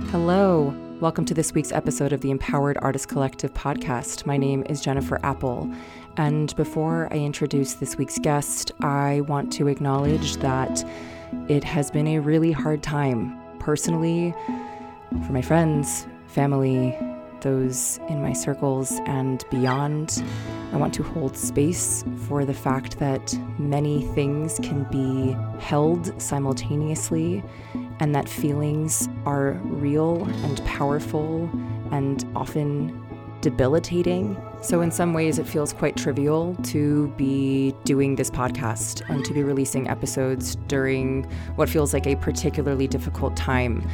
Hello. Welcome to this week's episode of the Empowered Artist Collective podcast. My name is Jennifer Apple. And before I introduce this week's guest, I want to acknowledge that it has been a really hard time personally, for my friends, family, those in my circles, and beyond. I want to hold space for the fact that many things can be held simultaneously and that feelings are real and powerful and often debilitating. So, in some ways, it feels quite trivial to be doing this podcast and to be releasing episodes during what feels like a particularly difficult time.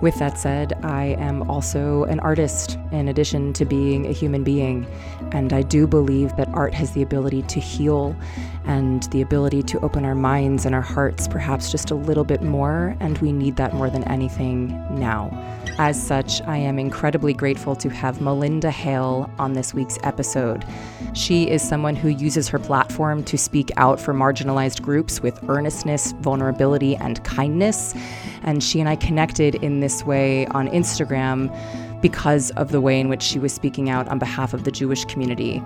With that said, I am also an artist in addition to being a human being. And I do believe that art has the ability to heal and the ability to open our minds and our hearts perhaps just a little bit more. And we need that more than anything now. As such, I am incredibly grateful to have Malynda Hale on this week's episode. She is someone who uses her platform to speak out for marginalized groups with earnestness, vulnerability, and kindness. And she and I connected in this way on Instagram because of the way in which she was speaking out on behalf of the Jewish community.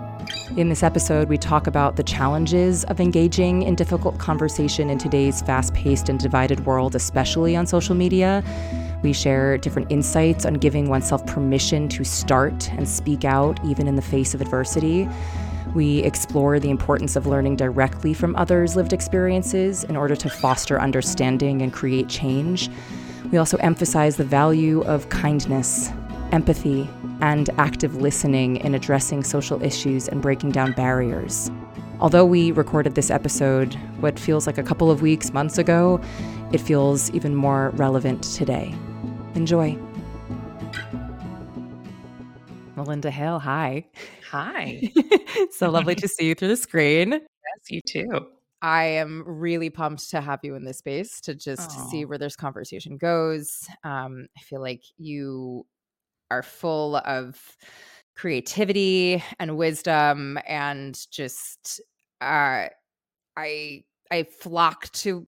In this episode, we talk about the challenges of engaging in difficult conversation in today's fast paced and divided world, especially on social media. We share different insights on giving oneself permission to start and speak out, even in the face of adversity. We explore the importance of learning directly from others' lived experiences in order to foster understanding and create change. We also emphasize the value of kindness, empathy, and active listening in addressing social issues and breaking down barriers. Although we recorded this episode what feels like a couple of weeks, months ago, it feels even more relevant today. Enjoy. Malynda Hale, hi. Hi. so lovely to see you through the screen. Yes, you too. I am really pumped to have you in this space to just Aww. see where this conversation goes. Um, I feel like you are full of creativity and wisdom and just uh I I flock to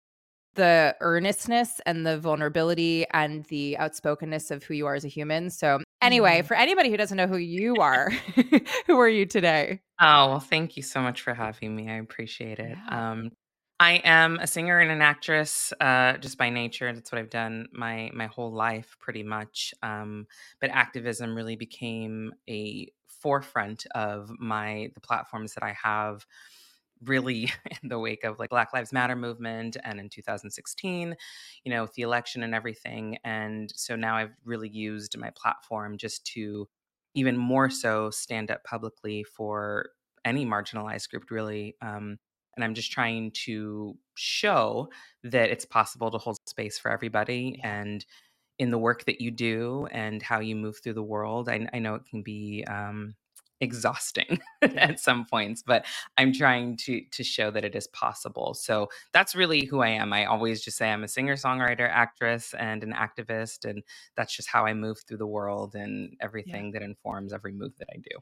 the earnestness and the vulnerability and the outspokenness of who you are as a human. So anyway, mm. for anybody who doesn't know who you are, who are you today? Oh, well, thank you so much for having me. I appreciate it. Yeah. Um I am a singer and an actress, uh, just by nature. That's what I've done my my whole life, pretty much. Um, but activism really became a forefront of my the platforms that I have. Really, in the wake of like Black Lives Matter movement, and in 2016, you know, with the election and everything, and so now I've really used my platform just to even more so stand up publicly for any marginalized group, really. Um, and I'm just trying to show that it's possible to hold space for everybody. Yeah. And in the work that you do and how you move through the world, I, I know it can be um, exhausting at some points, but I'm trying to to show that it is possible. So that's really who I am. I always just say I'm a singer, songwriter, actress, and an activist, and that's just how I move through the world and everything yeah. that informs every move that I do.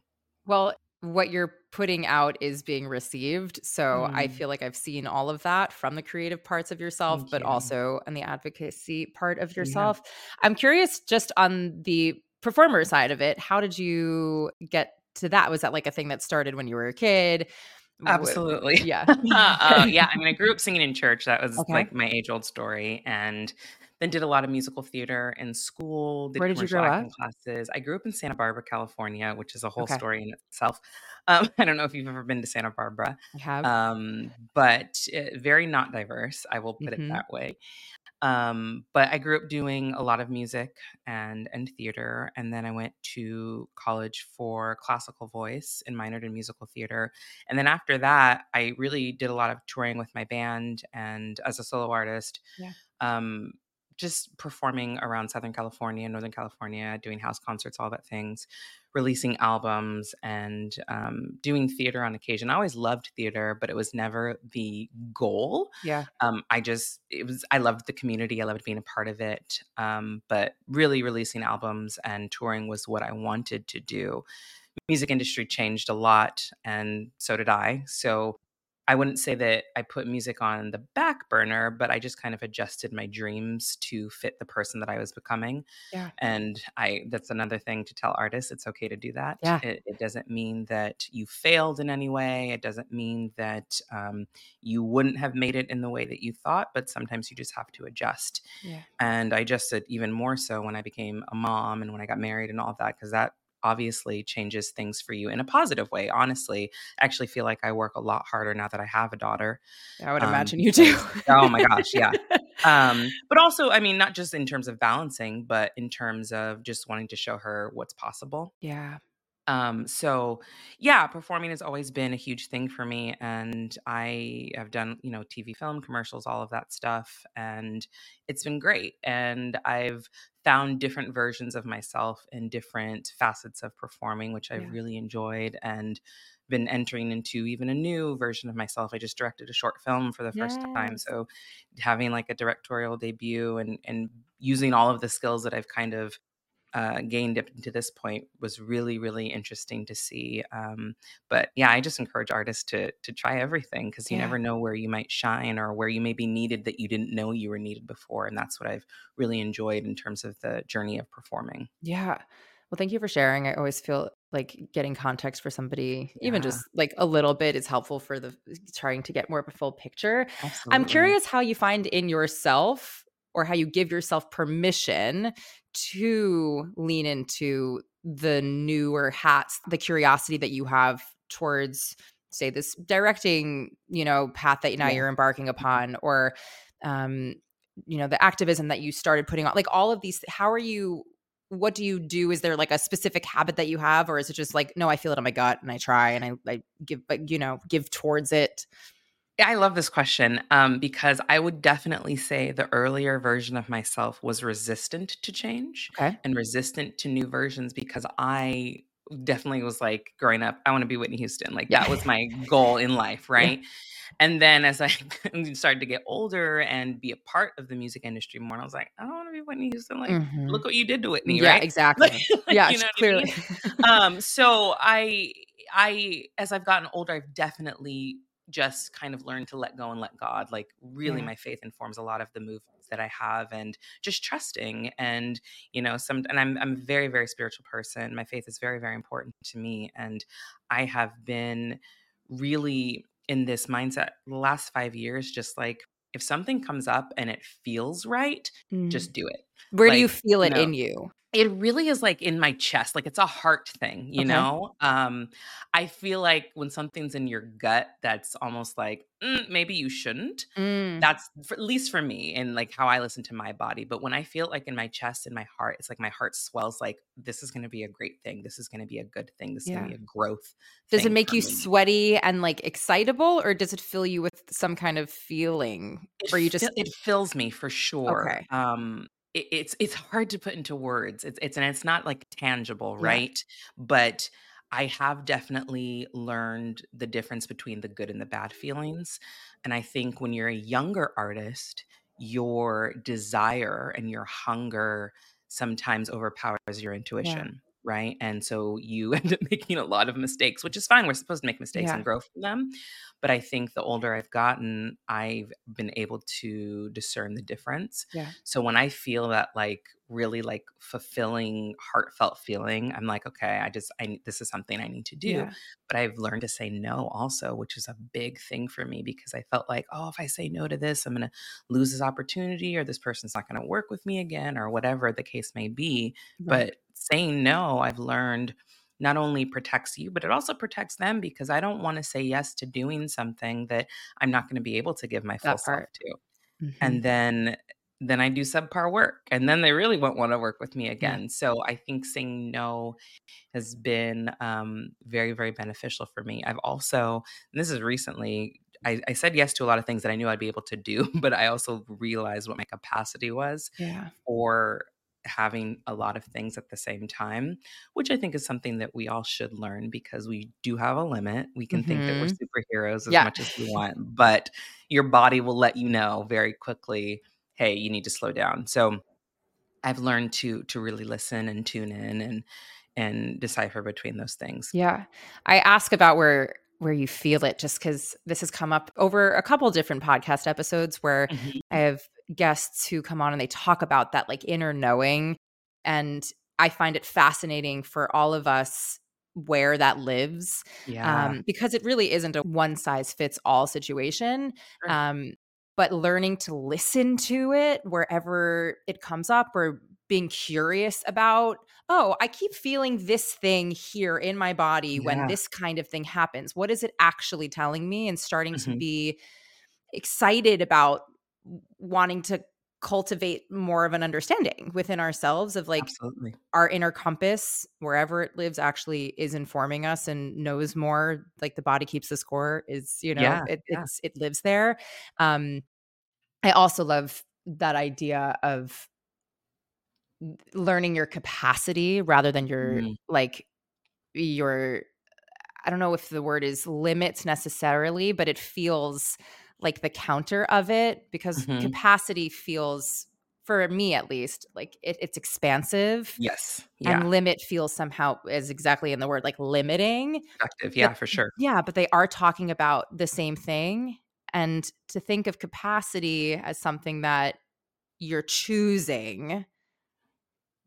Well, what you're putting out is being received. So mm. I feel like I've seen all of that from the creative parts of yourself, Thank but you. also on the advocacy part of yourself. Yeah. I'm curious just on the performer side of it, how did you get to that? Was that like a thing that started when you were a kid? Absolutely. Yeah. uh, yeah. I mean, I grew up singing in church. That was okay. like my age old story. And then did a lot of musical theater in school. Did Where did you grow up? Classes. I grew up in Santa Barbara, California, which is a whole okay. story in itself. Um, I don't know if you've ever been to Santa Barbara. I have. Um, but uh, very not diverse. I will put mm-hmm. it that way. Um, but I grew up doing a lot of music and and theater, and then I went to college for classical voice and minored in musical theater. And then after that, I really did a lot of touring with my band and as a solo artist. Yeah. Um, just performing around Southern California, Northern California, doing house concerts, all that things, releasing albums, and um, doing theater on occasion. I always loved theater, but it was never the goal. Yeah. Um, I just, it was, I loved the community. I loved being a part of it. Um, but really releasing albums and touring was what I wanted to do. Music industry changed a lot, and so did I. So I wouldn't say that I put music on the back burner, but I just kind of adjusted my dreams to fit the person that I was becoming. Yeah. And I that's another thing to tell artists it's okay to do that. Yeah. It, it doesn't mean that you failed in any way. It doesn't mean that um, you wouldn't have made it in the way that you thought, but sometimes you just have to adjust. Yeah. And I adjusted even more so when I became a mom and when I got married and all of that, because that obviously changes things for you in a positive way. Honestly, I actually feel like I work a lot harder now that I have a daughter. I would um, imagine you do. oh my gosh, yeah. Um, but also, I mean, not just in terms of balancing, but in terms of just wanting to show her what's possible. Yeah. Um, so yeah, performing has always been a huge thing for me. And I have done, you know, TV, film, commercials, all of that stuff. And it's been great. And I've found different versions of myself in different facets of performing, which I've yeah. really enjoyed and been entering into even a new version of myself. I just directed a short film for the first yes. time. So having like a directorial debut and and using all of the skills that I've kind of uh, gained up to this point was really really interesting to see um, but yeah i just encourage artists to to try everything because you yeah. never know where you might shine or where you may be needed that you didn't know you were needed before and that's what i've really enjoyed in terms of the journey of performing yeah well thank you for sharing i always feel like getting context for somebody yeah. even just like a little bit is helpful for the trying to get more of a full picture Absolutely. i'm curious how you find in yourself or how you give yourself permission to lean into the newer hats, the curiosity that you have towards say this directing, you know, path that now yeah. you're embarking upon or um you know, the activism that you started putting on. Like all of these how are you what do you do? Is there like a specific habit that you have or is it just like no, I feel it on my gut and I try and I I give but you know, give towards it? I love this question um, because I would definitely say the earlier version of myself was resistant to change okay. and resistant to new versions because I definitely was like growing up, I want to be Whitney Houston. Like that was my goal in life, right? Yeah. And then as I started to get older and be a part of the music industry more, I was like, I don't want to be Whitney Houston. Like, mm-hmm. look what you did to Whitney, yeah, right? Exactly. yeah, you know clearly. I mean? um, so I, I, as I've gotten older, I've definitely just kind of learn to let go and let God. Like, really, yeah. my faith informs a lot of the movements that I have, and just trusting. And you know, some, and I'm I'm a very very spiritual person. My faith is very very important to me, and I have been really in this mindset the last five years. Just like if something comes up and it feels right, mm. just do it. Where like, do you feel it you know, in you? It really is like in my chest, like it's a heart thing, you okay. know? Um, I feel like when something's in your gut that's almost like, mm, maybe you shouldn't. Mm. That's for, at least for me and like how I listen to my body. But when I feel like in my chest and my heart, it's like my heart swells like, this is going to be a great thing. This is going to be a good thing. This is yeah. going to be a growth. Does it make you me. sweaty and like excitable or does it fill you with some kind of feeling? It or you just, it fills me for sure. Okay. Um, it's it's hard to put into words. It's it's and it's not like tangible, right? Yeah. But I have definitely learned the difference between the good and the bad feelings. And I think when you're a younger artist, your desire and your hunger sometimes overpowers your intuition. Right? And so you end up making a lot of mistakes, which is fine. We're supposed to make mistakes yeah. and grow from them. But I think the older I've gotten, I've been able to discern the difference. Yeah. So when I feel that like really like fulfilling, heartfelt feeling, I'm like, okay, I just, I this is something I need to do. Yeah. But I've learned to say no also, which is a big thing for me because I felt like, oh, if I say no to this, I'm going to lose this opportunity or this person's not going to work with me again or whatever the case may be. Right. But saying no, I've learned not only protects you, but it also protects them because I don't want to say yes to doing something that I'm not going to be able to give my full self to. Mm-hmm. And then then I do subpar work and then they really won't want to work with me again. Yeah. So I think saying no has been um, very, very beneficial for me. I've also, this is recently, I, I, said yes to a lot of things that I knew I'd be able to do, but I also realized what my capacity was yeah. for having a lot of things at the same time, which I think is something that we all should learn because we do have a limit. We can mm-hmm. think that we're mm-hmm. superheroes as yeah. much as we want, but your body will let you know very quickly, hey, you need to slow down. So I've learned to to really listen and tune in and and decipher between those things. Yeah. I ask about where where you feel it just because this has come up over a couple different podcast episodes where mm-hmm. I have guests who come on and they talk about that like inner knowing. And I find it fascinating for all of us where that lives yeah. um, because it really isn't a one size fits all situation sure. um, but learning to listen to it wherever it comes up or being curious about oh i keep feeling this thing here in my body yeah. when this kind of thing happens what is it actually telling me and starting mm-hmm. to be excited about wanting to cultivate more of an understanding within ourselves of like Absolutely. our inner compass wherever it lives actually is informing us and knows more like the body keeps the score is you know yeah, it, yeah. it's it lives there um i also love that idea of learning your capacity rather than your mm. like your i don't know if the word is limits necessarily but it feels like the counter of it because mm-hmm. capacity feels for me at least like it, it's expansive yes yeah. and limit feels somehow is exactly in the word like limiting Effective. yeah but, for sure yeah but they are talking about the same thing and to think of capacity as something that you're choosing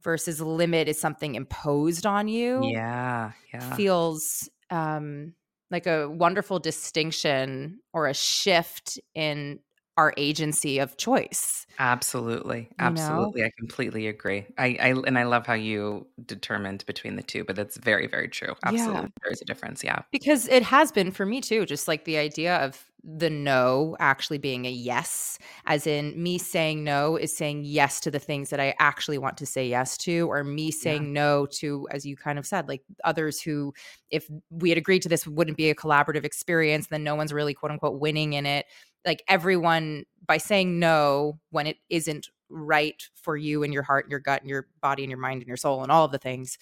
versus limit is something imposed on you yeah yeah feels um like a wonderful distinction or a shift in our agency of choice. Absolutely. Absolutely. You know? I completely agree. I, I and I love how you determined between the two, but that's very, very true. Absolutely. Yeah. There's a difference. Yeah. Because it has been for me too, just like the idea of the no actually being a yes, as in me saying no is saying yes to the things that I actually want to say yes to, or me saying yeah. no to, as you kind of said, like others who, if we had agreed to this, wouldn't be a collaborative experience, then no one's really quote unquote winning in it like everyone by saying no when it isn't right for you and your heart and your gut and your body and your mind and your soul and all of the things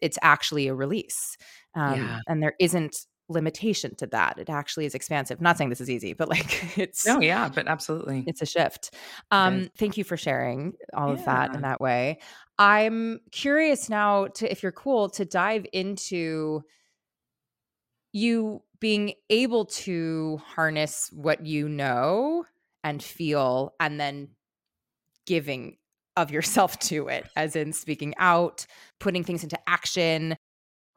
it's actually a release um, yeah. and there isn't limitation to that. It actually is expansive. I'm not saying this is easy but like it's no yeah but absolutely. it's a shift. Um thank you for sharing all yeah. of that in that way. I'm curious now to if you're cool to dive into you being able to harness what you know and feel and then giving of yourself to it as in speaking out putting things into action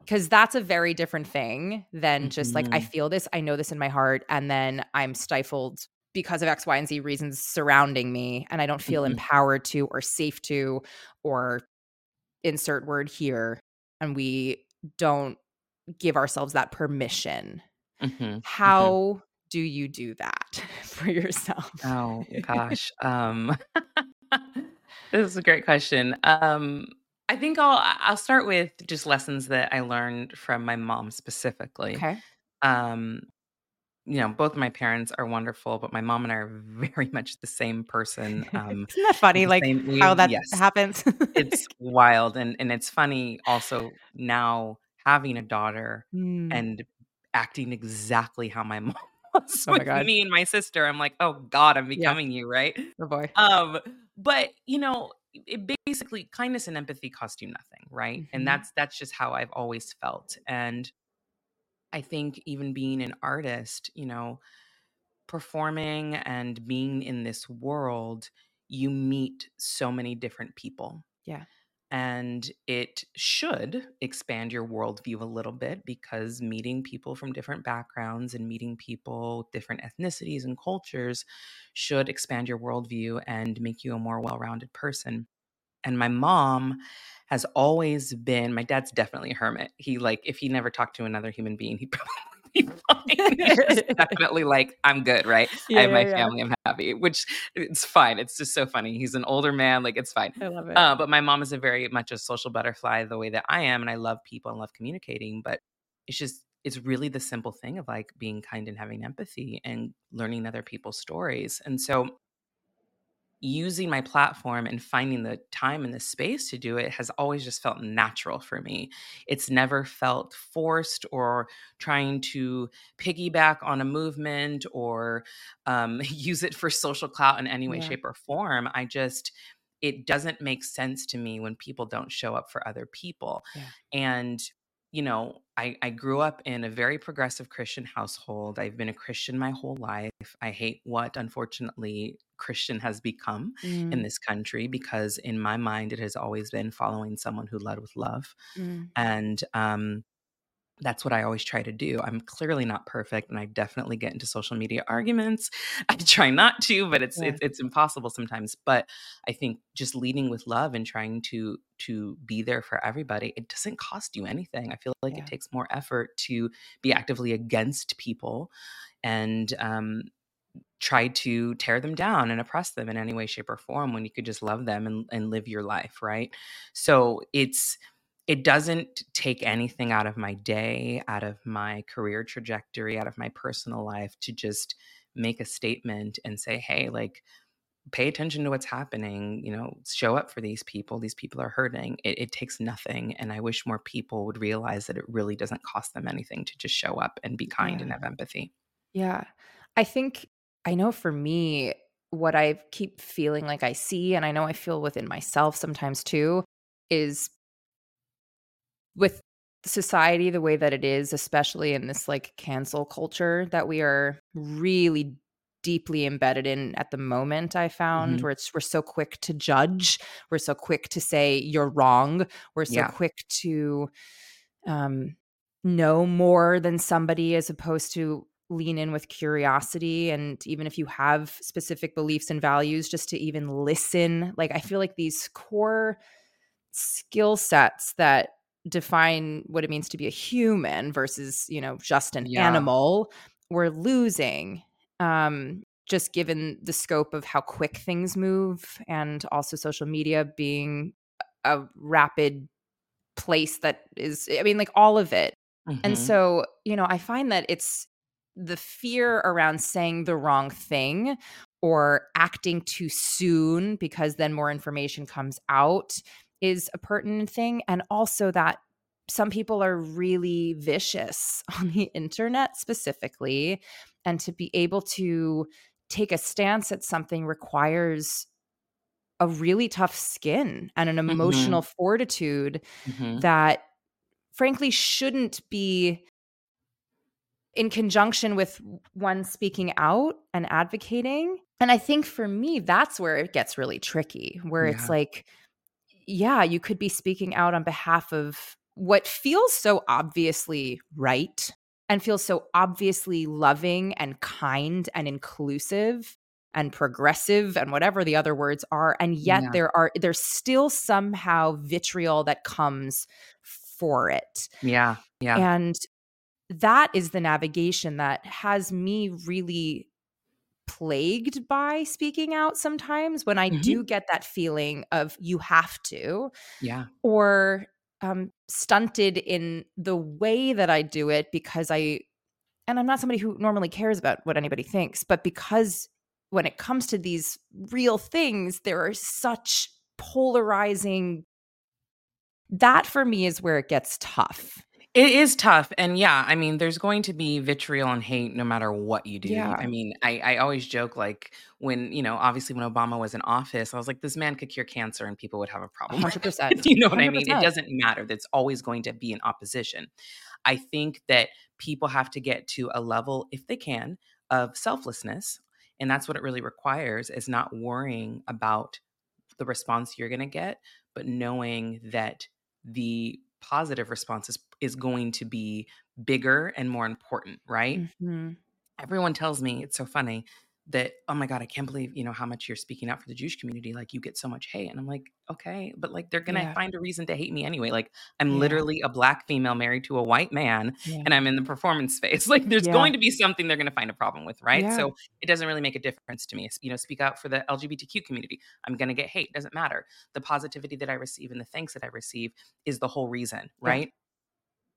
because that's a very different thing than mm-hmm. just like i mm-hmm. feel this i know this in my heart and then i'm stifled because of x y and z reasons surrounding me and i don't feel mm-hmm. empowered to or safe to or insert word here and we don't give ourselves that permission Mm-hmm. How mm-hmm. do you do that for yourself? Oh gosh. um this is a great question. Um I think I'll I'll start with just lessons that I learned from my mom specifically. Okay. Um you know, both my parents are wonderful, but my mom and I are very much the same person. Um, Isn't that funny? Like same, how that yes, happens? it's wild, and and it's funny also now having a daughter mm. and acting exactly how my mom was oh with God. me and my sister. I'm like, oh God, I'm becoming yeah. you, right? Oh boy. Um, but you know, it basically kindness and empathy cost you nothing, right? Mm-hmm. And that's that's just how I've always felt. And I think even being an artist, you know, performing and being in this world, you meet so many different people. Yeah and it should expand your worldview a little bit because meeting people from different backgrounds and meeting people different ethnicities and cultures should expand your worldview and make you a more well rounded person. And my mom has always been, my dad's definitely a hermit. He, like, if he never talked to another human being, he probably be fine. definitely like, I'm good, right? Yeah, I have my yeah, family, I'm happy, which it's fine. It's just so funny. He's an older man, like it's fine. I love it. Uh, but my mom is a very much a social butterfly the way that I am, and I love people and love communicating. But it's just it's really the simple thing of like being kind and having empathy and learning other people's stories. And so using my platform and finding the time and the space to do it has always just felt natural for me. It's never felt forced or trying to piggyback on a movement or um, use it for social clout in any way, yeah. shape, or form. I just, it doesn't make sense to me when people don't show up for other people. Yeah. And you know, I, I grew up in a very progressive Christian household. I've been a Christian my whole life. I hate what, unfortunately, Christian has become mm. in this country because, in my mind, it has always been following someone who led with love. Mm. And um, that's what I always try to do. I'm clearly not perfect and I definitely get into social media arguments. I try not to, but it's yeah. it's it's impossible sometimes. But I think just leading with love and trying to to be there for everybody, it doesn't cost you anything. I feel like yeah. it takes more effort to be actively against people and um try to tear them down and oppress them in any way shape or form when you could just love them and, and live your life, right? So it's it doesn't take anything out of my day, out of my career trajectory, out of my personal life to just make a statement and say, hey, like, pay attention to what's happening, you know, show up for these people. These people are hurting. It, it, takes nothing. And I wish more people would realize that it really doesn't cost them anything to just show up and be kind yeah. and have empathy. Yeah. I think, I know for me, what I keep feeling like I see, and I know I feel within myself sometimes too, is with society the way that it is, especially in this like cancel culture that we are really deeply embedded in at the moment i found mm-hmm. where it's we're so quick to judge we're so quick to say you're wrong we're so yeah. quick to um know more than somebody as opposed to lean in with curiosity and even if you have specific beliefs and values just to even listen like i feel like these core skill sets that define what it means to be a human versus you know just an yeah. animal we're losing um just given the scope of how quick things move and also social media being a rapid place that is i mean like all of it mm-hmm. and so you know i find that it's the fear around saying the wrong thing or acting too soon because then more information comes out is a pertinent thing and also that some people are really vicious on the internet specifically and to be able to take a stance at something requires a really tough skin and an mm-hmm. emotional mm-hmm. fortitude mm-hmm. that frankly shouldn't be in conjunction with one speaking out and advocating and i think for me that's where it gets really tricky where yeah. it's like yeah, you could be speaking out on behalf of what feels so obviously right and feels so obviously loving and kind and inclusive and progressive and whatever the other words are and yet yeah. there are there's still somehow vitriol that comes for it. Yeah. Yeah. And that is the navigation that has me really plagued by speaking out sometimes when I mm-hmm. do get that feeling of you have to. Yeah. Or um, stunted in the way that I do it because I, and I'm not somebody who normally cares about what anybody thinks, but because when it comes to these real things, there are such polarizing. That for me is where it gets tough. It is tough. And yeah, I mean, there's going to be vitriol and hate no matter what you do. Yeah. I mean, I, I always joke like when, you know, obviously when Obama was in office, I was like, this man could cure cancer and people would have a problem. 100%. you know what 100%. I mean? It doesn't matter. That's always going to be in opposition. I think that people have to get to a level, if they can, of selflessness. And that's what it really requires is not worrying about the response you're going to get, but knowing that the positive response is, is going to be bigger and more important, right? Mm-hmm. Everyone tells me it's so funny that oh my god i can't believe you know how much you're speaking out for the jewish community like you get so much hate. And i'm like okay but like they're gonna yeah. find a reason to hate me anyway like i'm yeah. literally a black female married to a white man yeah. and i'm in the performance space. Like there's going to be something they're gonna find a problem with right? So it doesn't really make a difference to me you know speak out for the lgbtq community. I'm gonna get hate doesn't matter. The positivity that i receive and the thanks that i receive is the whole reason right?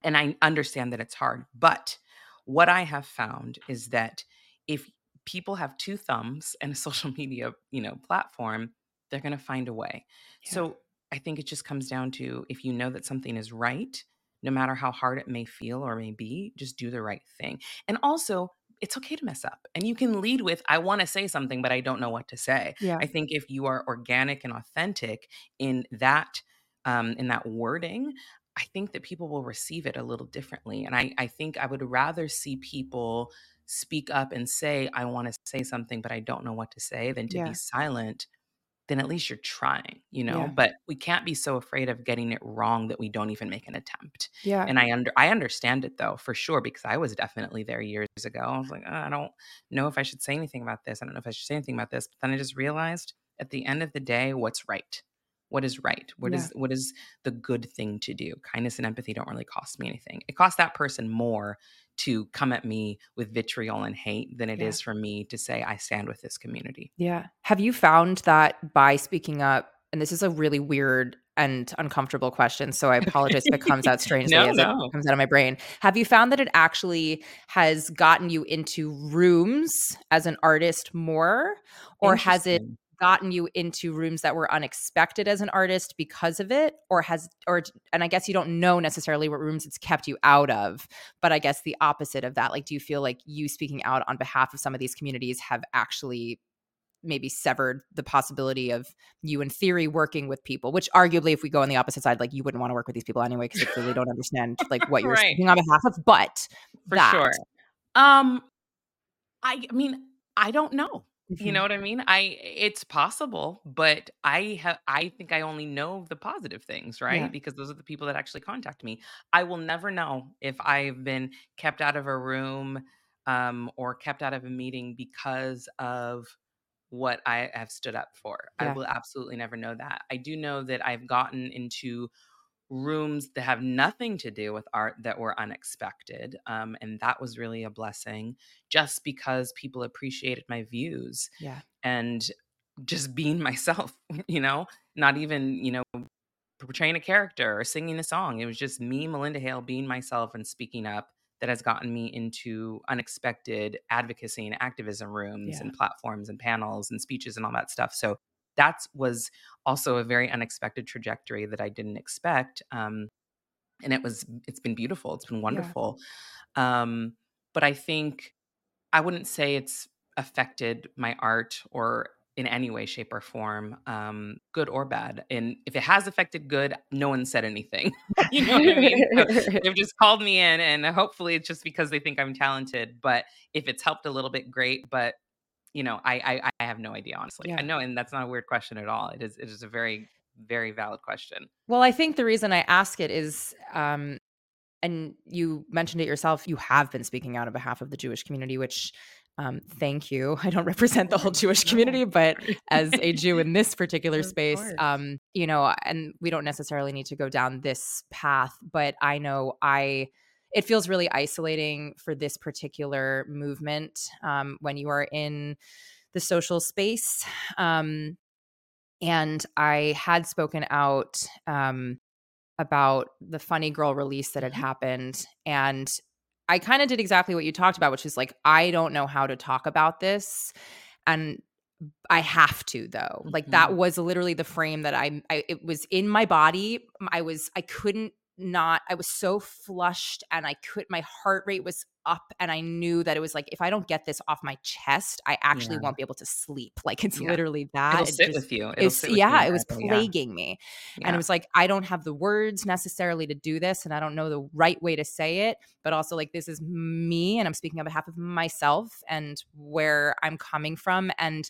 And i understand that it's hard but what i have found is that if people have two thumbs and a social media, you know, platform, they're going to find a way. Yeah. So I think it just comes down to if you know that something is right, no matter how hard it may feel or may be, just do the right thing. And also, it's okay to mess up. And you can lead with, I want to say something, but I don't know what to say. Yeah. I think if you are organic and authentic in that, um, in that wording, I think that people will receive it a little differently. And I, I think I would rather see people speak up and say, I want to say something, but I don't know what to say, than to Yeah. be silent then at least you're trying, you know? Yeah. But we can't be so afraid of getting it wrong that we don't even make an attempt. Yeah. And I under I understand it though, for sure, because I was definitely there years ago. I was like, "Uh, I don't know if I should say anything about this. I don't know if I should say anything about this. But then I just realized at the end of the day, what's right? What is right? What Yeah. is what is the good thing to do? Kindness and empathy don't really cost me anything. It costs that person more to come at me with vitriol and hate than it is Yeah. for me to say I stand with this community. Yeah. Have you found that by speaking up, and this is a really weird and uncomfortable question, so I apologize if it comes out strangely No, as no. it comes out of my brain. Have you found that it actually has gotten you into rooms as an artist more, or has it. Gotten you into rooms that were unexpected as an artist because of it or has or and I guess you don't know necessarily what rooms it's kept you out of but I guess the opposite of that like do you feel like you speaking out on behalf of some of these communities have actually maybe severed the possibility of you in theory working with people which arguably if we go on the opposite side like you wouldn't want to work with these people anyway because they clearly don't understand like what you're Right. speaking on behalf of but For that sure. Um, I I mean, I don't know. You Mhm. know what I mean? I it's possible, but I have I think I only know the positive things, right? Yeah. Because those are the people that actually contact me. I will never know if I've been kept out of a room um or kept out of a meeting because of what I have stood up for. I Yeah. will absolutely never know that. I do know that I've gotten into rooms that have nothing to do with art that were unexpected. Um, and that was really a blessing just because people appreciated my views yeah and just being myself, you know, not even, you know, portraying a character or singing a song. It was just me, Malynda Hale, being myself and speaking up that has gotten me into unexpected advocacy and activism rooms Yeah. and platforms and panels and speeches and all that stuff. So that was also a very unexpected trajectory that I didn't expect. Um, and it was it's been beautiful. It's been wonderful. Um, but I think I wouldn't say it's affected my art or in any way, shape, or form, um, good or bad. And if it has affected good, no one said anything. you know what I mean? So they've just called me in, and hopefully it's just because they think I'm talented. But if it's helped a little bit, great. But you know, I I, I have no idea, honestly. Yeah. I know, and that's not a weird question at all. It is it is a very very valid question. Well, I think the reason I ask it is, um, and you mentioned it yourself, you have been speaking out on behalf of the Jewish community, which um, thank you. I don't represent the whole Jewish community, but as a Jew in this particular space, um, you know, and we don't necessarily need to go down this path, but I know I. It feels really isolating for this particular movement um, when you are in the social space. Um, and I had spoken out um, about the Funny Girl release that had Mhm. happened. And I kind of did exactly what you talked about, which is like, I don't know how to talk about this. And I have to though. Like that Mhm. was literally the frame that I, I it was in my body. I was I couldn't not I was so flushed and I could my heart rate was up and I knew that it was like if I don't get this off my chest, I actually Yeah. won't be able to sleep. Like it's Yeah. literally that. It'll It sit just- with you. It'll it's with you yeah, it was forever, yeah. plaguing me. And it was like, I don't have the words necessarily to do this, and I don't know the right way to say it. But also, like, this is me, and I'm speaking on behalf of myself and where I'm coming from. And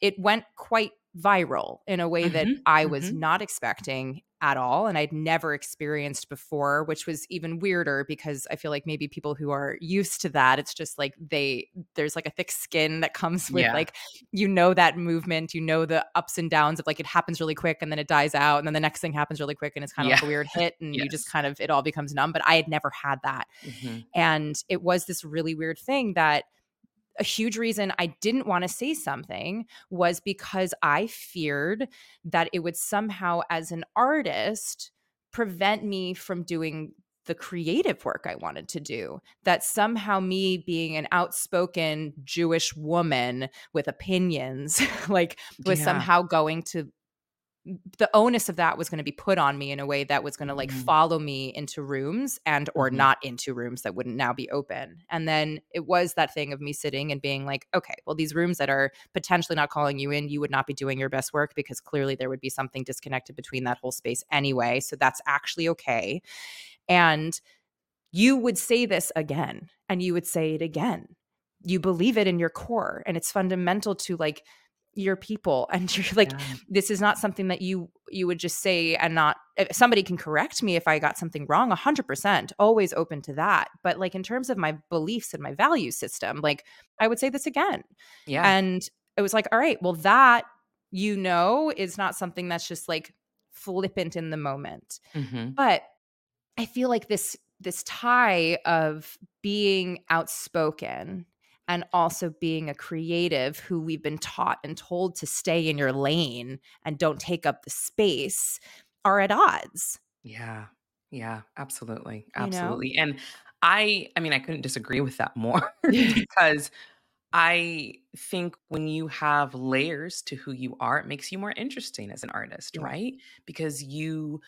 it went quite viral in a way that Mhm, I was mhm. not expecting at all. And I'd never experienced before, which was even weirder because I feel like maybe people who are used to that, it's just like they, there's like a thick skin that comes with Yeah. like, you know, that movement, you know, the ups and downs of like it happens really quick and then it dies out. And then the next thing happens really quick and it's kind of like a weird hit. And you just kind of, it all becomes numb. But I had never had that. Mhm. And it was this really weird thing that a huge reason I didn't want to say something was because I feared that it would somehow, as an artist, prevent me from doing the creative work I wanted to do. That somehow, me being an outspoken Jewish woman with opinions, like, was Yeah. somehow going to the onus of that was going to be put on me in a way that was going to like Mhm. follow me into rooms and or Mhm. not into rooms that wouldn't now be open and then it was that thing of me sitting and being like okay well these rooms that are potentially not calling you in you would not be doing your best work because clearly there would be something disconnected between that whole space anyway so that's actually okay and you would say this again and you would say it again you believe it in your core and it's fundamental to like your people and you're like Yeah. this is not something that you you would just say and not if somebody can correct me if i got something wrong 100% always open to that but like in terms of my beliefs and my value system like i would say this again Yeah. and it was like all right well that you know is not something that's just like flippant in the moment Mhm. but i feel like this this tie of being outspoken and also being a creative who we've been taught and told to stay in your lane and don't take up the space are at odds Yeah. Yeah, absolutely. You know? Absolutely. And I I mean I couldn't disagree with that more because I think when you have layers to who you are, it makes you more interesting as an artist, Yeah. right? Because you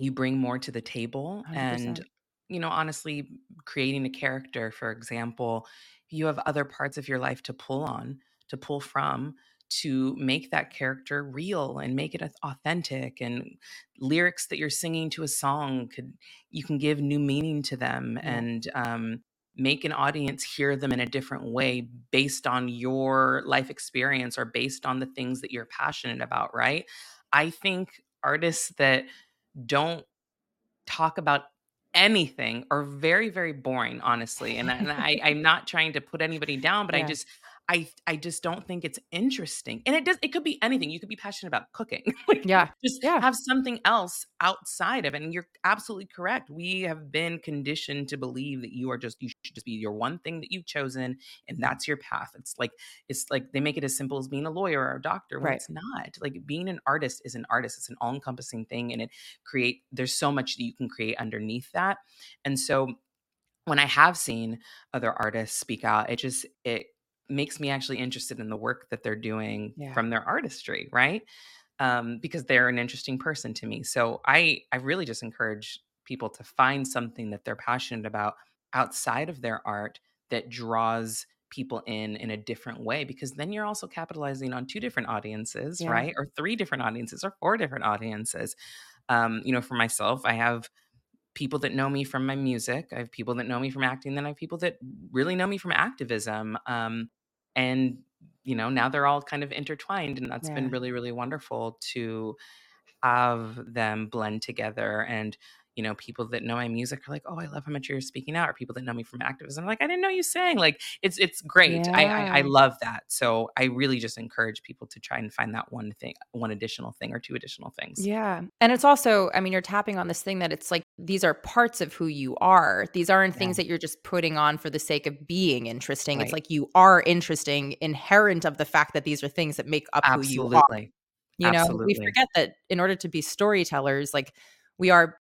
you bring more to the table 100%. and you know honestly creating a character for example you have other parts of your life to pull on to pull from to make that character real and make it authentic and lyrics that you're singing to a song could you can give new meaning to them Yeah. and um, make an audience hear them in a different way based on your life experience or based on the things that you're passionate about right i think artists that don't talk about anything are very very boring honestly and, I- and I, i'm not trying to put anybody down but i just i i just don't think it's interesting and it does it could be anything you could be passionate about cooking like yeah just Yeah. have something else outside of it and you're absolutely correct we have been conditioned to believe that you are just you should just be your one thing that you've chosen and that's your path it's like it's like they make it as simple as being a lawyer or a doctor when Right. it's not like being an artist is an artist it's an all-encompassing thing and it create there's so much that you can create underneath that and so when i have seen other artists speak out it just it makes me actually interested in the work that they're doing Yeah. from their artistry right? Um, because they're an interesting person to me. So i i really just encourage people to find something that they're passionate about outside of their art that draws people in in a different way because then you're also capitalizing on two different audiences Yeah. right? Or three different audiences or four different audiences. Um, you know for myself i have people that know me from my music i have people that know me from acting then i have people that really know me from activism. Um, and you know now they're all kind of intertwined and that's Yeah. been really really wonderful to have them blend together and you know people that know my music are like oh i love how much you're speaking out or people that know me from activism are like i didn't know you sang like it's it's great I, I i love that so i really just encourage people to try and find that one thing one additional thing or two additional things Yeah. And it's also, I mean, you're tapping on this thing that it's like these are parts of who you are. These aren't Yeah. things that you're just putting on for the sake of being interesting. It's like you are interesting, inherent of the fact that these are things that make up who you are. absolutely You know, we forget that in order to be storytellers, like we are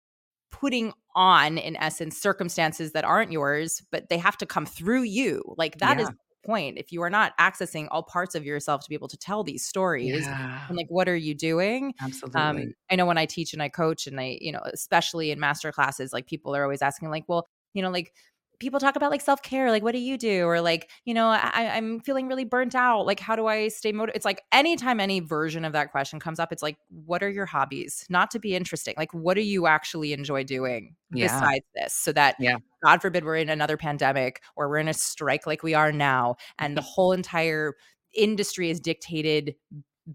putting on, in essence, circumstances that aren't yours, but they have to come through you. Like that is Yeah. the point. If you are not accessing all parts of yourself to be able to tell these stories, yeah and like what are you doing? absolutely um i know when i teach and i coach and i you know especially in master classes like people are always asking like well you know like people talk about like self-care like what do you do or like you know I, i'm feeling really burnt out like how do i stay motivated it's like anytime any version of that question comes up it's like what are your hobbies not to be interesting like what do you actually enjoy doing Yeah. besides this so that Yeah. god forbid we're in another pandemic or we're in a strike like we are now and the whole entire industry is dictated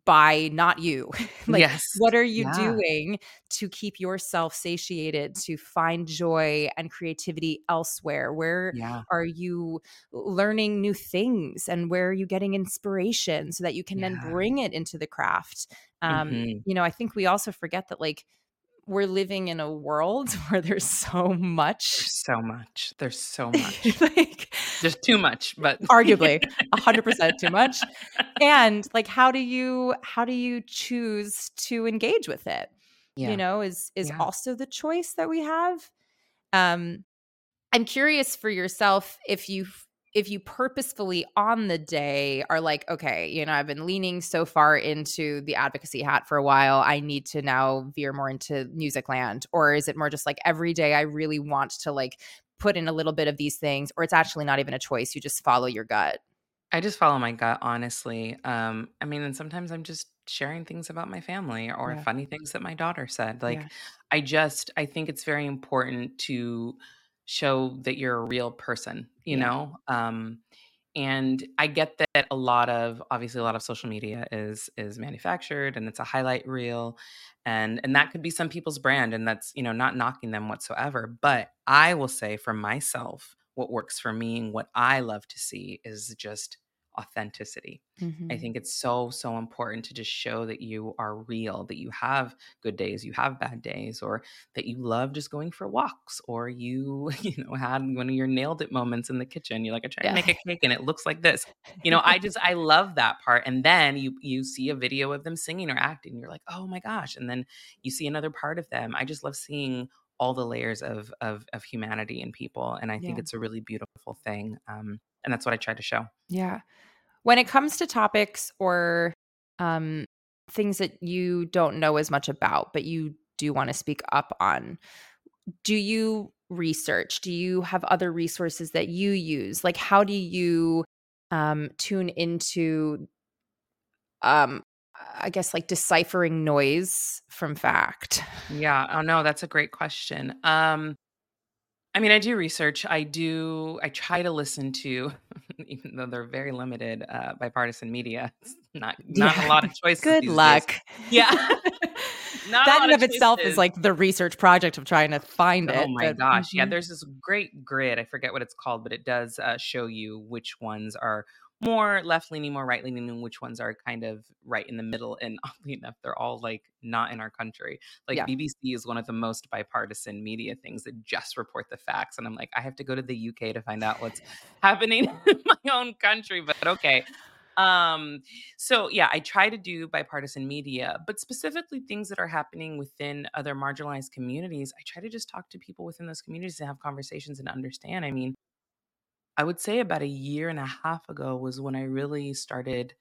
by not you. Like yes. what are you Yeah. doing to keep yourself satiated to find joy and creativity elsewhere? Where yeah. are you learning new things and where are you getting inspiration so that you can then bring it into the craft? Um Mhm. you know i think we also forget that like we're living in a world where there's so much there's so much. There's so much. like there's too much but arguably 100% too much. And like how do you how do you choose to engage with it? Yeah. you know is is Yeah. also the choice that we have. Um i'm curious for yourself if you if you purposefully on the day are like, okay, you know, I've been leaning so far into the advocacy hat for a while, I need to now veer more into music land? Or is it more just like every day I really want to like put in a little bit of these things, or it's actually not even a choice, you just follow your gut? I just follow my gut, honestly. Um, I mean, and sometimes I'm just sharing things about my family or Yeah. funny things that my daughter said. Like, Yeah. I just, I think it's very important to show that you're a real person, you Yeah. know? Um, and I get that a lot of obviously a lot of social media is is manufactured and it's a highlight reel and and that could be some people's brand and that's, you know, not knocking them whatsoever, but I will say for myself what works for me and what I love to see is just authenticity. I Mhm. think it's so, so important to just show that you are real, that you have good days, you have bad days, or that you love just going for walks, or you, you know, had one of your nailed it moments in the kitchen. You're like, I tried to make a cake and it looks like this. You know, I just I love that part. And then you you see a video of them singing or acting, you're like, oh my gosh. And then you see another part of them. I just love seeing all the layers of of of humanity in people. And I think Yeah. it's a really beautiful thing. Um, and that's what I try to show. Yeah. When it comes to topics or um, things that you don't know as much about, but you do want to speak up on, do you research? Do you have other resources that you use? Like, how do you um, tune into, um, I guess, like deciphering noise from fact? Yeah. Oh no, that's a great question. Um, I mean, I do research. I do. I try to listen to, even though they're very limited, uh, bipartisan media. It's not not a lot of choices. Good these days. luck. Yeah. That in of itself is like the research project of trying to find it. Oh my but- gosh. Yeah, Mhm. there's this great grid. I forget what it's called, but it does uh, show you which ones are more left leaning, more right leaning, and which ones are kind of right in the middle. And oddly enough, they're all like not in our country. Like Yeah. BBC is one of the most bipartisan media things that just report the facts. And I'm like, I have to go to the UK to find out what's happening in my own country, but okay. Um, so yeah, I try to do bipartisan media, but specifically things that are happening within other marginalized communities. I try to just talk to people within those communities and have conversations and understand. I mean, I would say about a year and a half ago was when I really started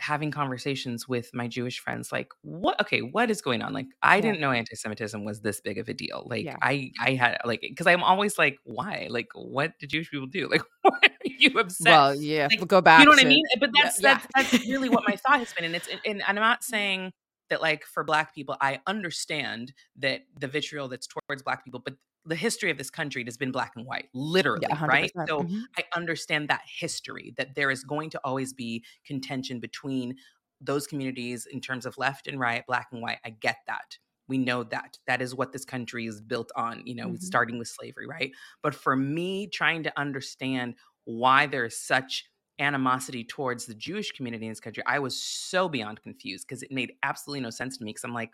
having conversations with my Jewish friends like what okay what is going on like I Yeah. didn't know anti-Semitism was this big of a deal like Yeah. I I had like because I'm always like why like what did Jewish people do like why are you upset Well, yeah, Like, we'll go back. you know what I mean? But that's yeah. that's that's really what my thought has been, and it's and, and I'm not mm. saying that like for Black people, I understand that the vitriol that's towards Black people, but the history of this country has been black and white, literally, Yeah, right? So Mhm. I understand that history that there is going to always be contention between those communities in terms of left and right, black and white. I get that. We know that. That is what this country is built on, you know, Mhm. starting with slavery, right? But for me, trying to understand why there is such animosity towards the Jewish community in this country, I was so beyond confused because it made absolutely no sense to me. Because I'm like,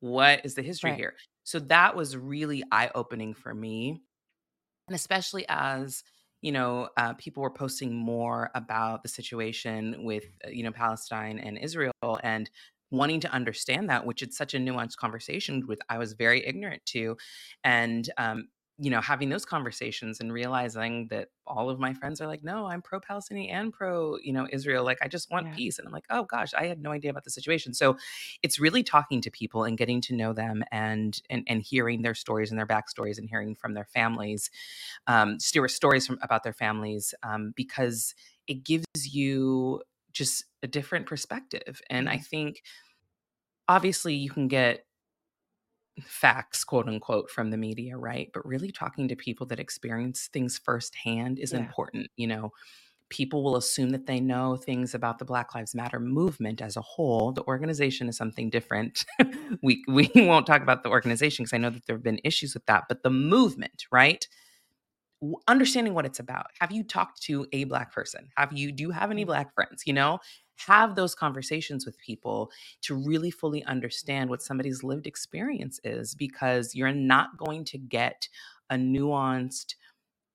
what is the history Right. here? So that was really eye opening for me. And especially as, you know, uh, people were posting more about the situation with, uh, you know, Palestine and Israel and wanting to understand that, which it's such a nuanced conversation with, I was very ignorant to. And, um, you know, having those conversations and realizing that all of my friends are like, no, I'm pro Palestinian and pro, you know, Israel. Like, I just want Yeah. peace. And I'm like, oh gosh, I had no idea about the situation. So it's really talking to people and getting to know them and and, and hearing their stories and their backstories and hearing from their families, um, sto- stories from about their families, um, because it gives you just a different perspective. And I think obviously you can get facts, quote unquote, from the media, right? But really talking to people that experience things firsthand is Yeah. important. You know, people will assume that they know things about the Black Lives Matter movement as a whole. The organization is something different. we we won't talk about the organization because I know that there have been issues with that, but the movement, right? Understanding what it's about. Have you talked to a black person? Have you do you have any Mm. black friends? You know, have those conversations with people to really fully understand what somebody's lived experience is because you're not going to get a nuanced,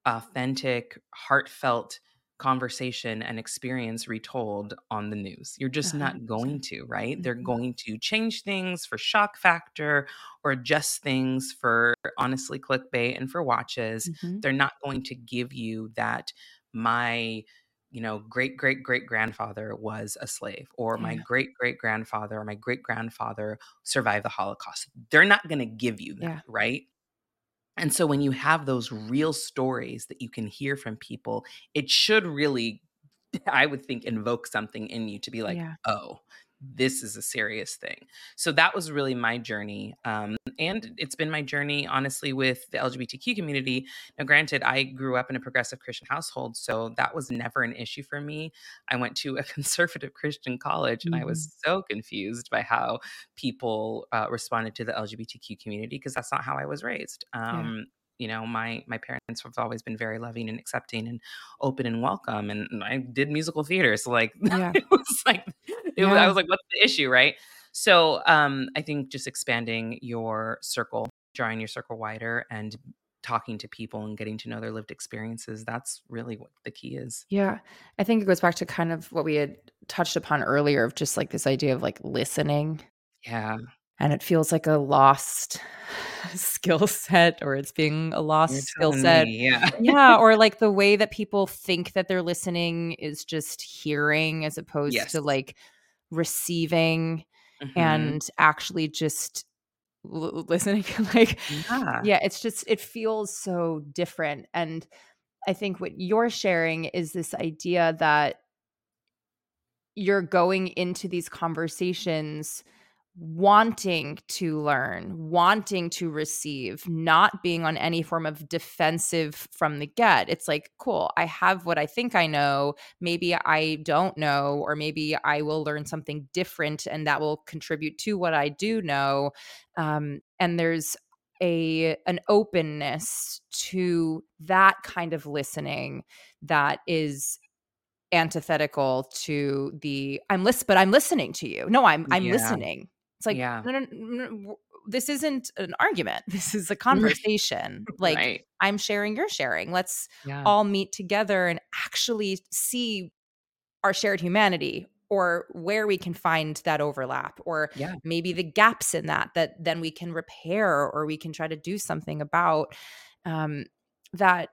authentic, heartfelt conversation and experience retold on the news. You're just not going to, right? Mm-hmm. They're going to change things for shock factor or adjust things for honestly clickbait and for watches. Mm-hmm. They're not going to give you that my you know great great great grandfather was a slave or my great great grandfather or my great grandfather survived the holocaust they're not going to give you that yeah. right and so when you have those real stories that you can hear from people, it should really, I would think, invoke something in you to be like, yeah. oh, this is a serious thing. So that was really my journey. Um, and it's been my journey, honestly, with the LGBTQ community. Now, granted, I grew up in a progressive Christian household, so that was never an issue for me. I went to a conservative Christian college and mm-hmm. I was mm-hmm. so confused by how people uh, responded to the LGBTQ community because that's not how I was raised. Um, you know my my parents have always been very loving and accepting and open and welcome and i did musical theater so like yeah. it was like it yeah. was, i was like what's the issue? Right? So um i think just expanding your circle drawing your circle wider and talking to people and getting to know their lived experiences that's really what the key is. Yeah. I think it goes back to kind of what we had touched upon earlier of just like this idea of like listening. Yeah and it feels like a lost skill set or it's being a lost skill set. Me, yeah. yeah. Or like the way that people think that they're listening is just hearing as opposed yes. to like receiving mm-hmm. and actually just l- listening. like, yeah. yeah, it's just, it feels so different. And I think what you're sharing is this idea that you're going into these conversations wanting to learn, wanting to receive, not being on any form of defensive from the get. It's like, cool, I have what I think I know. Maybe I don't know, or maybe I will learn something different and that will contribute to what I do know. Um, and there's a an openness to that kind of listening that is antithetical to the I'm list but I'm listening to you. No, I'm I'm yeah. listening. It's like, yeah. no, no, no, this isn't an argument. This is a conversation. like, right. I'm sharing, you're sharing. Let's yeah. all meet together and actually see our shared humanity or where we can find that overlap or yeah. maybe the gaps in that that then we can repair or we can try to do something about um, that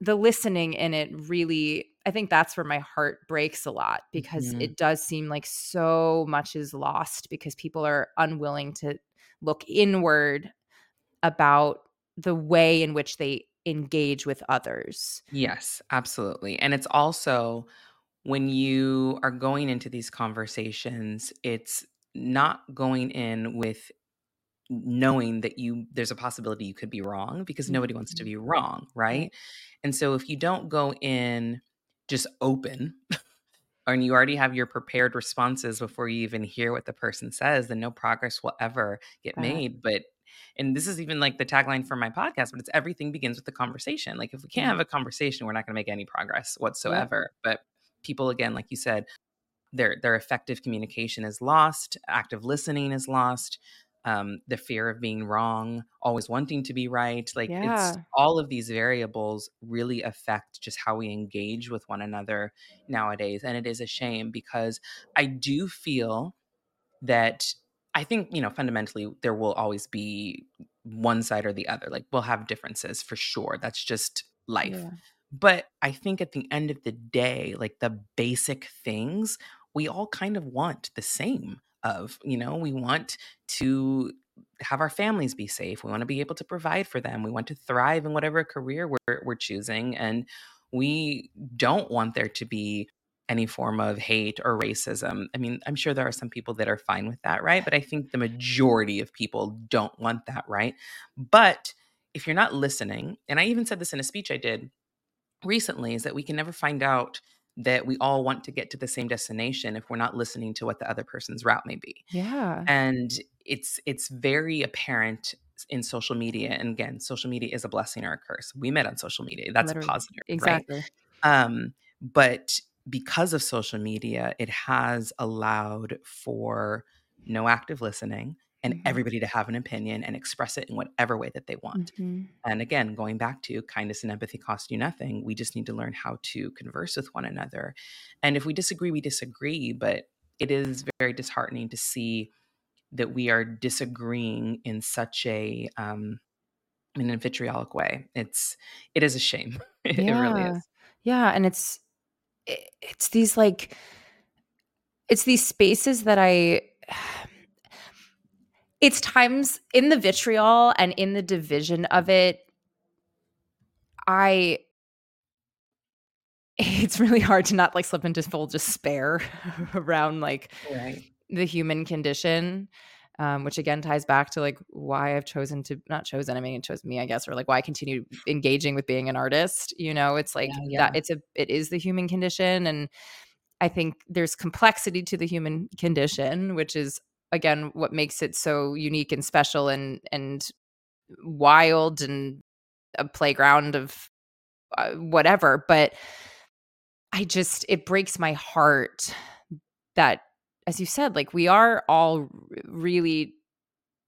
the listening in it really I think that's where my heart breaks a lot because mm-hmm. it does seem like so much is lost because people are unwilling to look inward about the way in which they engage with others. Yes, absolutely. And it's also when you are going into these conversations, it's not going in with knowing that you there's a possibility you could be wrong because nobody wants to mm-hmm. be wrong, right? And so if you don't go in just open and you already have your prepared responses before you even hear what the person says, then no progress will ever get made. But and this is even like the tagline for my podcast, but it's everything begins with the conversation. Like if we can't have a conversation, we're not going to make any progress whatsoever. Yeah. But people again, like you said, their their effective communication is lost, active listening is lost um, the fear of being wrong, always wanting to be right. Like yeah. it's all of these variables really affect just how we engage with one another nowadays. And it is a shame because I do feel that I think, you know, fundamentally there will always be one side or the other. Like we'll have differences for sure. That's just life. Yeah. But I think at the end of the day, like the basic things, we all kind of want the same of. You know, we want to have our families be safe. We want to be able to provide for them. We want to thrive in whatever career we're, we're choosing. And we don't want there to be any form of hate or racism. I mean, I'm sure there are some people that are fine with that, right? But I think the majority of people don't want that, right? But if you're not listening, and I even said this in a speech I did recently, is that we can never find out that we all want to get to the same destination if we're not listening to what the other person's route may be. Yeah. And it's it's very apparent in social media and again social media is a blessing or a curse we met on social media that's Literally. positive exactly right? um but because of social media it has allowed for no active listening and mm-hmm. everybody to have an opinion and express it in whatever way that they want. Mm-hmm. And again, going back to kindness and empathy cost you nothing, we just need to learn how to converse with one another. And if we disagree, we disagree, but it is very disheartening to see that we are disagreeing in such a um in a vitriolic way. It's it is a shame. it, yeah. it really is. Yeah, and it's it's these like it's these spaces that I it's times in the vitriol and in the division of it I it's really hard to not like slip into full despair around like right. the human condition um, which again ties back to like why I've chosen to not chosen. I mean, it chose me, I guess, or like why I continue engaging with being an artist. You know, it's like yeah, yeah. that. It's a it is the human condition, and I think there's complexity to the human condition, which is again what makes it so unique and special and and wild and a playground of uh, whatever. But I just it breaks my heart that as you said, like we are all really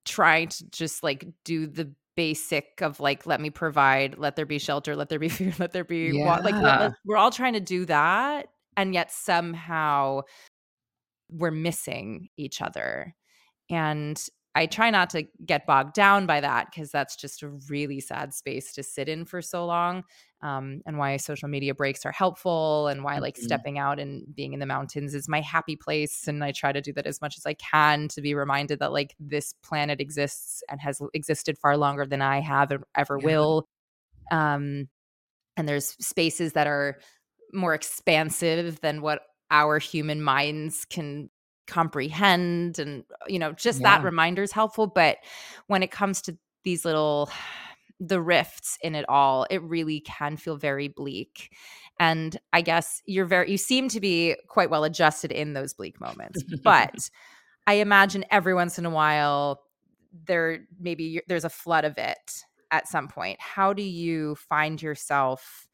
trying to just like do the basic of like let me provide let there be shelter let there be food let there be yeah. like let, we're all trying to do that and yet somehow we're missing each other and I try not to get bogged down by that because that's just a really sad space to sit in for so long. Um, and why social media breaks are helpful, and why like mm-hmm. stepping out and being in the mountains is my happy place. And I try to do that as much as I can to be reminded that like this planet exists and has existed far longer than I have and ever yeah. will. Um, and there's spaces that are more expansive than what our human minds can comprehend and uh, you know just yeah. that reminder is helpful but when it comes to these little the rifts in it all it really can feel very bleak and i guess you're very you seem to be quite well adjusted in those bleak moments but i imagine every once in a while there maybe there's a flood of it at some point how do you find yourself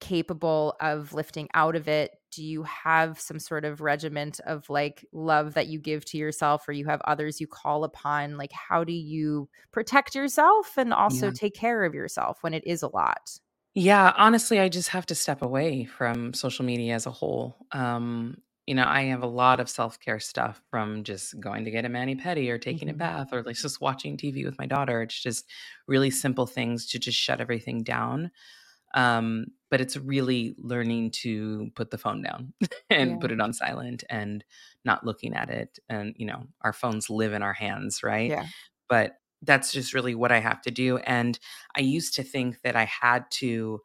capable of lifting out of it? Do you have some sort of regiment of like love that you give to yourself or you have others you call upon? Like, how do you protect yourself and also yeah. take care of yourself when it is a lot? Yeah, honestly, I just have to step away from social media as a whole. Um, you know, I have a lot of self care stuff from just going to get a mani pedi or taking mm-hmm. a bath or like just watching TV with my daughter. It's just really simple things to just shut everything down. Um, but it's really learning to put the phone down and yeah. put it on silent and not looking at it. And, you know, our phones live in our hands, right? Yeah. But that's just really what I have to do. And I used to think that I had to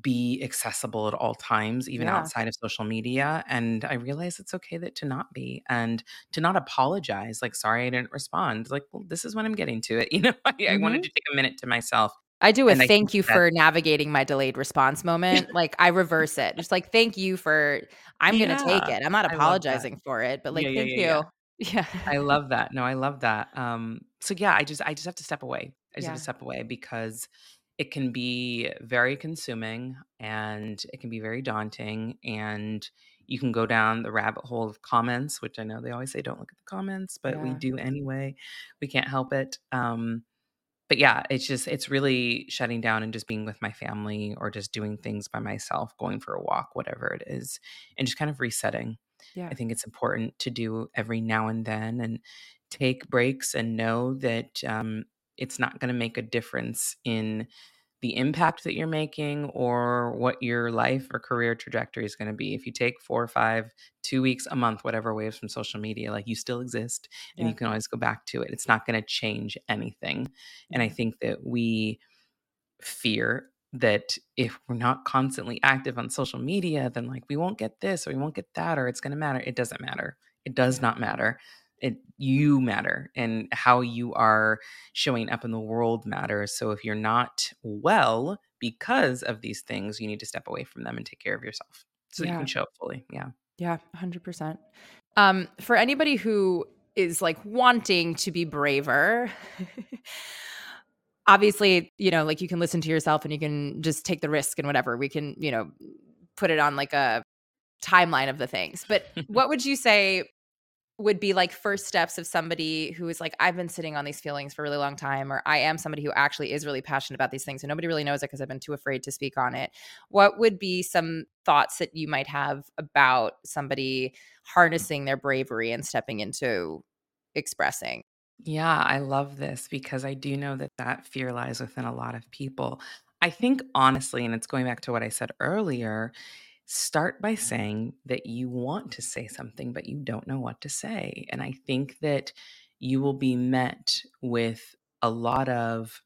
be accessible at all times, even yeah. outside of social media. And I realized it's okay that to not be and to not apologize, like, sorry, I didn't respond. Like, well, this is when I'm getting to it. You know, I, mm-hmm. I wanted mm-hmm. to take a minute to myself I do a thank you that- for navigating my delayed response moment. like I reverse it. Just like thank you for I'm yeah, gonna take it. I'm not apologizing for it, but like yeah, thank yeah, you. Yeah. I love that. No, I love that. Um so yeah, I just I just have to step away. I just have to step away because it can be very consuming and it can be very daunting and you can go down the rabbit hole of comments, which I know they always say don't look at the comments, but we do anyway. We can't help it. Um but yeah, it's just it's really shutting down and just being with my family or just doing things by myself, going for a walk, whatever it is, and just kind of resetting. Yeah. I think it's important to do every now and then and take breaks and know that um, it's not going to make a difference in the impact that you're making or what your life or career trajectory is going to be. If you take four or five, two weeks, a month, whatever waves from social media, like you still exist and yeah. you can always go back to it. It's not going to change anything. And I mm-hmm. think that we fear that if we're not constantly active on social media, then like we won't get this or we won't get that or it's going to matter. It doesn't matter. It does not matter it you matter and how you are showing up in the world matters. So if you're not well because of these things you need to step away from them and take care of yourself so yeah. you can show up fully yeah. Yeah 100% um for anybody who is like wanting to be braver obviously you know like you can listen to yourself and you can just take the risk and whatever. We can you know put it on like a timeline of the things. But what would you say would be like first steps of somebody who is like i've been sitting on these feelings for a really long time or i am somebody who actually is really passionate about these things and nobody really knows it because i've been too afraid to speak on it. What would be some thoughts that you might have about somebody harnessing their bravery and stepping into expressing? Yeah i love this because i do know that that fear lies within a lot of people. I think honestly and it's going back to what i said earlier start by saying that you want to say something, but you don't know what to say. And I think that you will be met with a lot of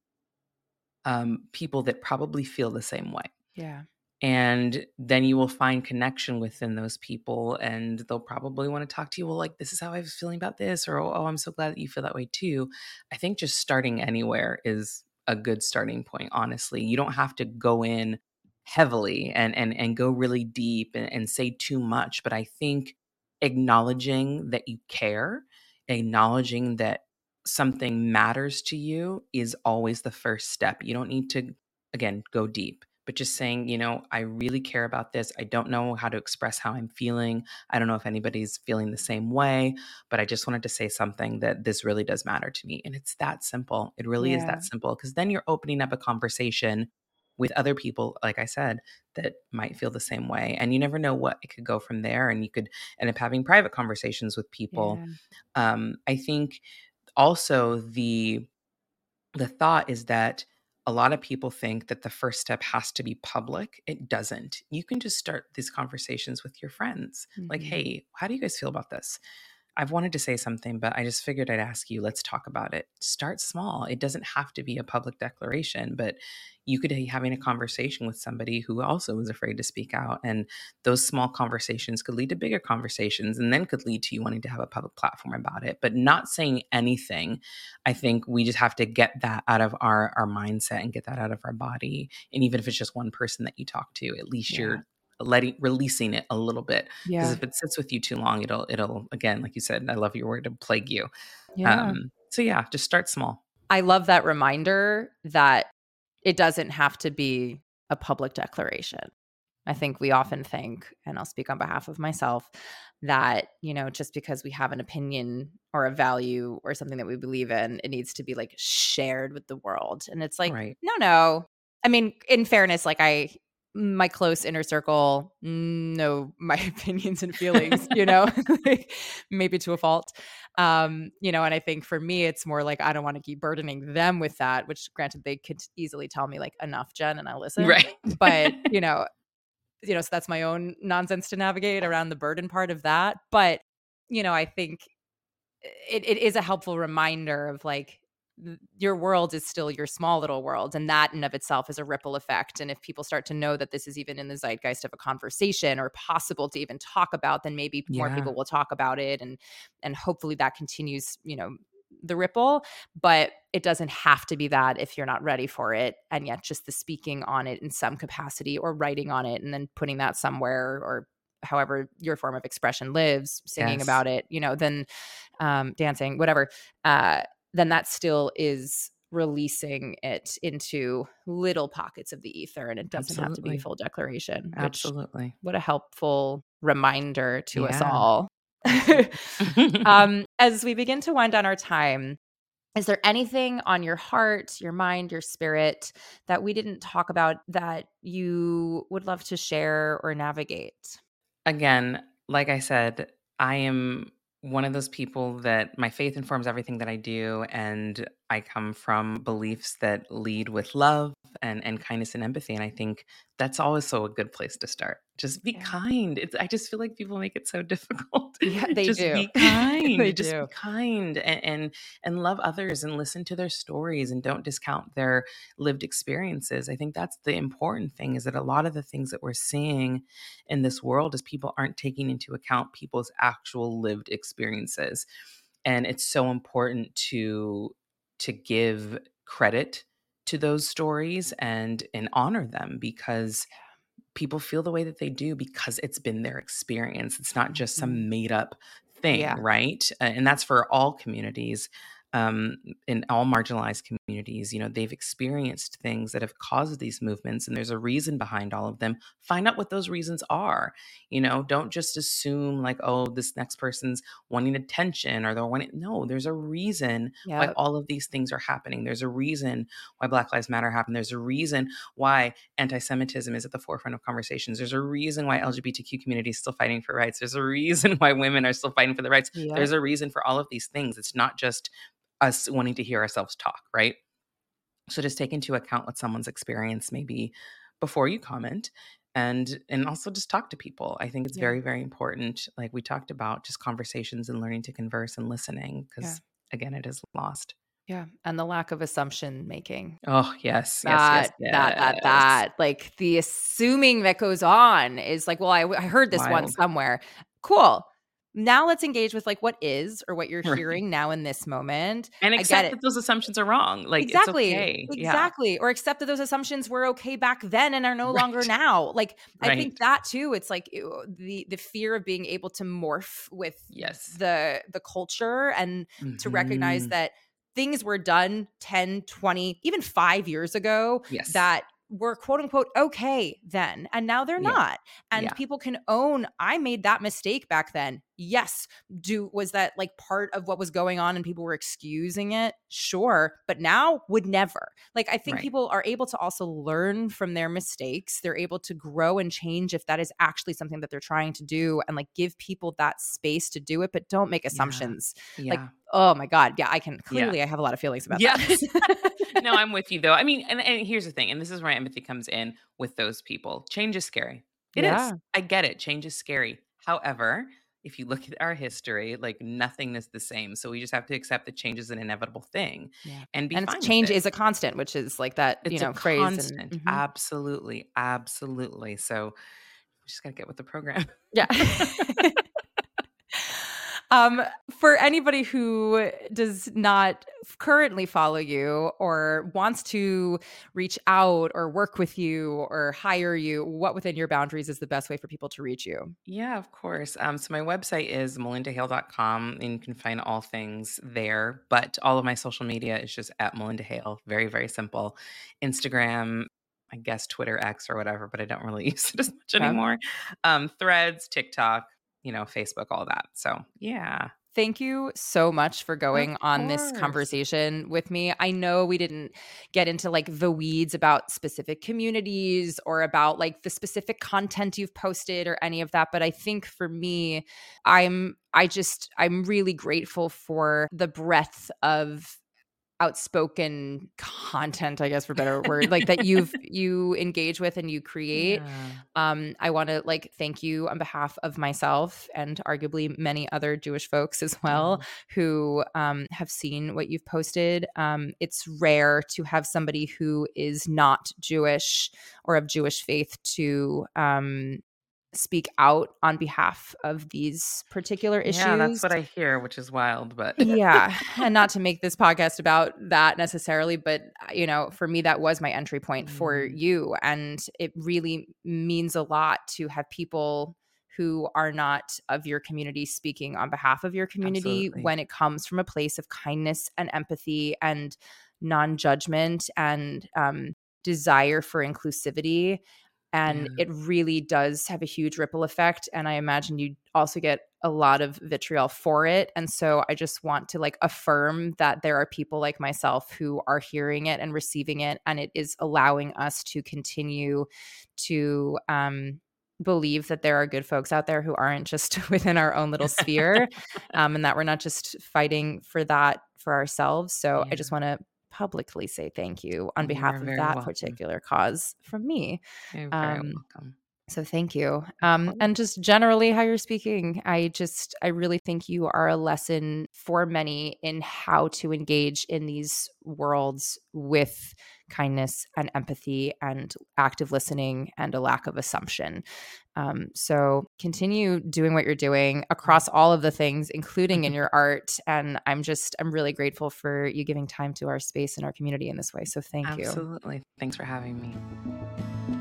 um, people that probably feel the same way. Yeah. And then you will find connection within those people, and they'll probably want to talk to you. Well, like, this is how I was feeling about this, or oh, I'm so glad that you feel that way too. I think just starting anywhere is a good starting point, honestly. You don't have to go in heavily and and and go really deep and, and say too much but i think acknowledging that you care acknowledging that something matters to you is always the first step you don't need to again go deep but just saying, you know, I really care about this. I don't know how to express how I'm feeling. I don't know if anybody's feeling the same way, but I just wanted to say something that this really does matter to me. And it's that simple. It really yeah. is that simple because then you're opening up a conversation with other people, like I said, that might feel the same way. And you never know what it could go from there. And you could end up having private conversations with people. Yeah. Um, I think also the the thought is that a lot of people think that the first step has to be public. It doesn't. You can just start these conversations with your friends. Mm-hmm. Like, hey, how do you guys feel about this? I've wanted to say something, but I just figured I'd ask you. Let's talk about it. Start small. It doesn't have to be a public declaration, but you could be having a conversation with somebody who also is afraid to speak out. And those small conversations could lead to bigger conversations and then could lead to you wanting to have a public platform about it. But not saying anything, I think we just have to get that out of our, our mindset and get that out of our body. And even if it's just one person that you talk to, at least yeah. you're letting releasing it a little bit because yeah. if it sits with you too long it'll it'll again like you said i love your word to plague you yeah. um so yeah just start small i love that reminder that it doesn't have to be a public declaration i think we often think and i'll speak on behalf of myself that you know just because we have an opinion or a value or something that we believe in it needs to be like shared with the world and it's like right. no no I mean, in fairness, like I my close inner circle know my opinions and feelings you know maybe to a fault. Um you know and i think for me it's more like i don't want to keep burdening them with that which granted they could easily tell me like enough jen and i listen. Right. But you know you know so that's my own nonsense to navigate around the burden part of that. But you know i think it, it is a helpful reminder of like your world is still your small little world and that in of itself is a ripple effect and if people start to know that this is even in the zeitgeist of a conversation or possible to even talk about then maybe yeah. more people will talk about it and and hopefully that continues you know the ripple but it doesn't have to be that if you're not ready for it and yet just the speaking on it in some capacity or writing on it and then putting that somewhere or however your form of expression lives singing yes. about it you know then um dancing whatever uh then that still is releasing it into little pockets of the ether and it doesn't Absolutely. have to be a full declaration. Absolutely. What a helpful reminder to yeah. us all. um, as we begin to wind down our time, is there anything on your heart, your mind, your spirit that we didn't talk about that you would love to share or navigate? Again, like I said, I am one of those people that my faith informs everything that I do. And I come from beliefs that lead with love and, and kindness and empathy. And I think that's always so a good place to start. Just be yeah. kind. It's, I just feel like people make it so difficult. Yeah, they just do. be kind. they just do. be kind and, and and love others and listen to their stories and don't discount their lived experiences. I think that's the important thing is that a lot of the things that we're seeing in this world is people aren't taking into account people's actual lived experiences. And it's so important to to give credit to those stories and and honor them because people feel the way that they do because it's been their experience. It's not just some mm-hmm. made up thing, yeah. right? and that's for all communities. Um, in all marginalized communities. You know, they've experienced things that have caused these movements, and there's a reason behind all of them. Find out what those reasons are. You know, don't just assume like, oh, this next person's wanting attention or they're wanting. No, there's a reason yep. why all of these things are happening. There's a reason why Black Lives Matter happened. There's a reason why anti-Semitism is at the forefront of conversations. There's a reason why LGBTQ community is still fighting for rights. There's a reason why women are still fighting for the rights. Yep. There's a reason for all of these things. It's not just us wanting to hear ourselves talk, right? So just take into account what someone's experience maybe before you comment and and also just talk to people. I think it's yeah. very very important like we talked about just conversations and learning to converse and listening because yeah. again it is lost. Yeah, and the lack of assumption making. Oh, yes. That, yes, yes, that, that, that. Like the assuming that goes on is like, well, I, I heard this Wild. one somewhere. Cool now let's engage with like what is or what you're right. hearing now in this moment and accept that those assumptions are wrong like exactly okay. exactly yeah. or accept that those assumptions were okay back then and are no right. longer now like right. i think that too it's like the the fear of being able to morph with yes the the culture and mm-hmm. to recognize mm-hmm. that things were done 10 20 even 5 years ago yes. that were quote unquote okay then and now they're yeah. not and yeah. people can own i made that mistake back then yes do was that like part of what was going on and people were excusing it? Sure but now would never. Like i think right. people are able to also learn from their mistakes. They're able to grow and change if that is actually something that they're trying to do and like give people that space to do it but don't make assumptions. Yeah. like oh my god yeah i can clearly i have a lot of feelings about yeah. that. No i'm with you though. I mean and, and here's the thing and this is where empathy comes in with those people. Change is scary. It is. i get it change is scary. However if you look at our history, like nothing is the same. So we just have to accept that change is an inevitable thing, yeah. and be and change is a constant, which is like that it's you know phrase. Constant, and, mm-hmm. absolutely, absolutely. So we just got to get with the program. Yeah. Um, for anybody who does not currently follow you or wants to reach out or work with you or hire you, what within your boundaries is the best way for people to reach you? Yeah, of course. Um, so my website is malyndahale.com and you can find all things there. But all of my social media is just at Malynda Hale. Very, very simple. Instagram, I guess Twitter X or whatever, but I don't really use it as much anymore. Um, threads, TikTok, you know, Facebook, all that. So, yeah. Thank you so much for going on this conversation with me. I know we didn't get into like the weeds about specific communities or about like the specific content you've posted or any of that, but I think for me, I'm I just I'm really grateful for the breadth of outspoken content i guess for better word like that you've you engage with and you create. Yeah. um i want to like thank you on behalf of myself and arguably many other jewish folks as well who um have seen what you've posted. Um it's rare to have somebody who is not jewish or of jewish faith to um speak out on behalf of these particular issues. Yeah, that's what I hear, which is wild, but yeah, and not to make this podcast about that necessarily, but uh, you know, for me that was my entry point for mm-hmm. you and it really means a lot to have people who are not of your community speaking on behalf of your community Absolutely. when it comes from a place of kindness and empathy and non-judgment and um, desire for inclusivity and yeah. it really does have a huge ripple effect and i imagine you also get a lot of vitriol for it and so i just want to like affirm that there are people like myself who are hearing it and receiving it and it is allowing us to continue to um believe that there are good folks out there who aren't just within our own little sphere um, and that we're not just fighting for that for ourselves so yeah. i just want to publicly say thank you on behalf of that welcome. particular cause from me. You're very um, welcome. So thank you. Um, and just generally how you're speaking, I just, I really think you are a lesson for many in how to engage in these worlds with kindness and empathy and active listening and a lack of assumption. Um, so continue doing what you're doing across all of the things, including in your art. And I'm just, I'm really grateful for you giving time to our space and our community in this way. So thank Absolutely. you. Absolutely. Thanks for having me.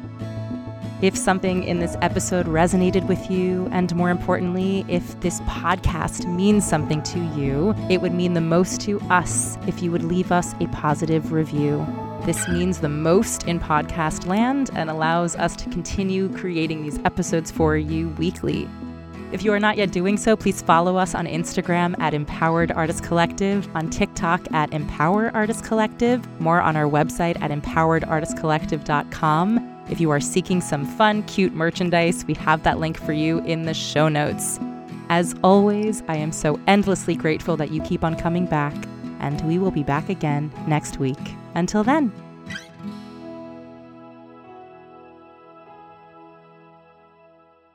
If something in this episode resonated with you, and more importantly, if this podcast means something to you, it would mean the most to us if you would leave us a positive review. This means the most in podcast land and allows us to continue creating these episodes for you weekly. If you are not yet doing so, please follow us on Instagram at Empowered Artist Collective, on TikTok at Empower Artist Collective, more on our website at empoweredartistcollective.com. If you are seeking some fun, cute merchandise, we have that link for you in the show notes. As always, I am so endlessly grateful that you keep on coming back, and we will be back again next week. Until then,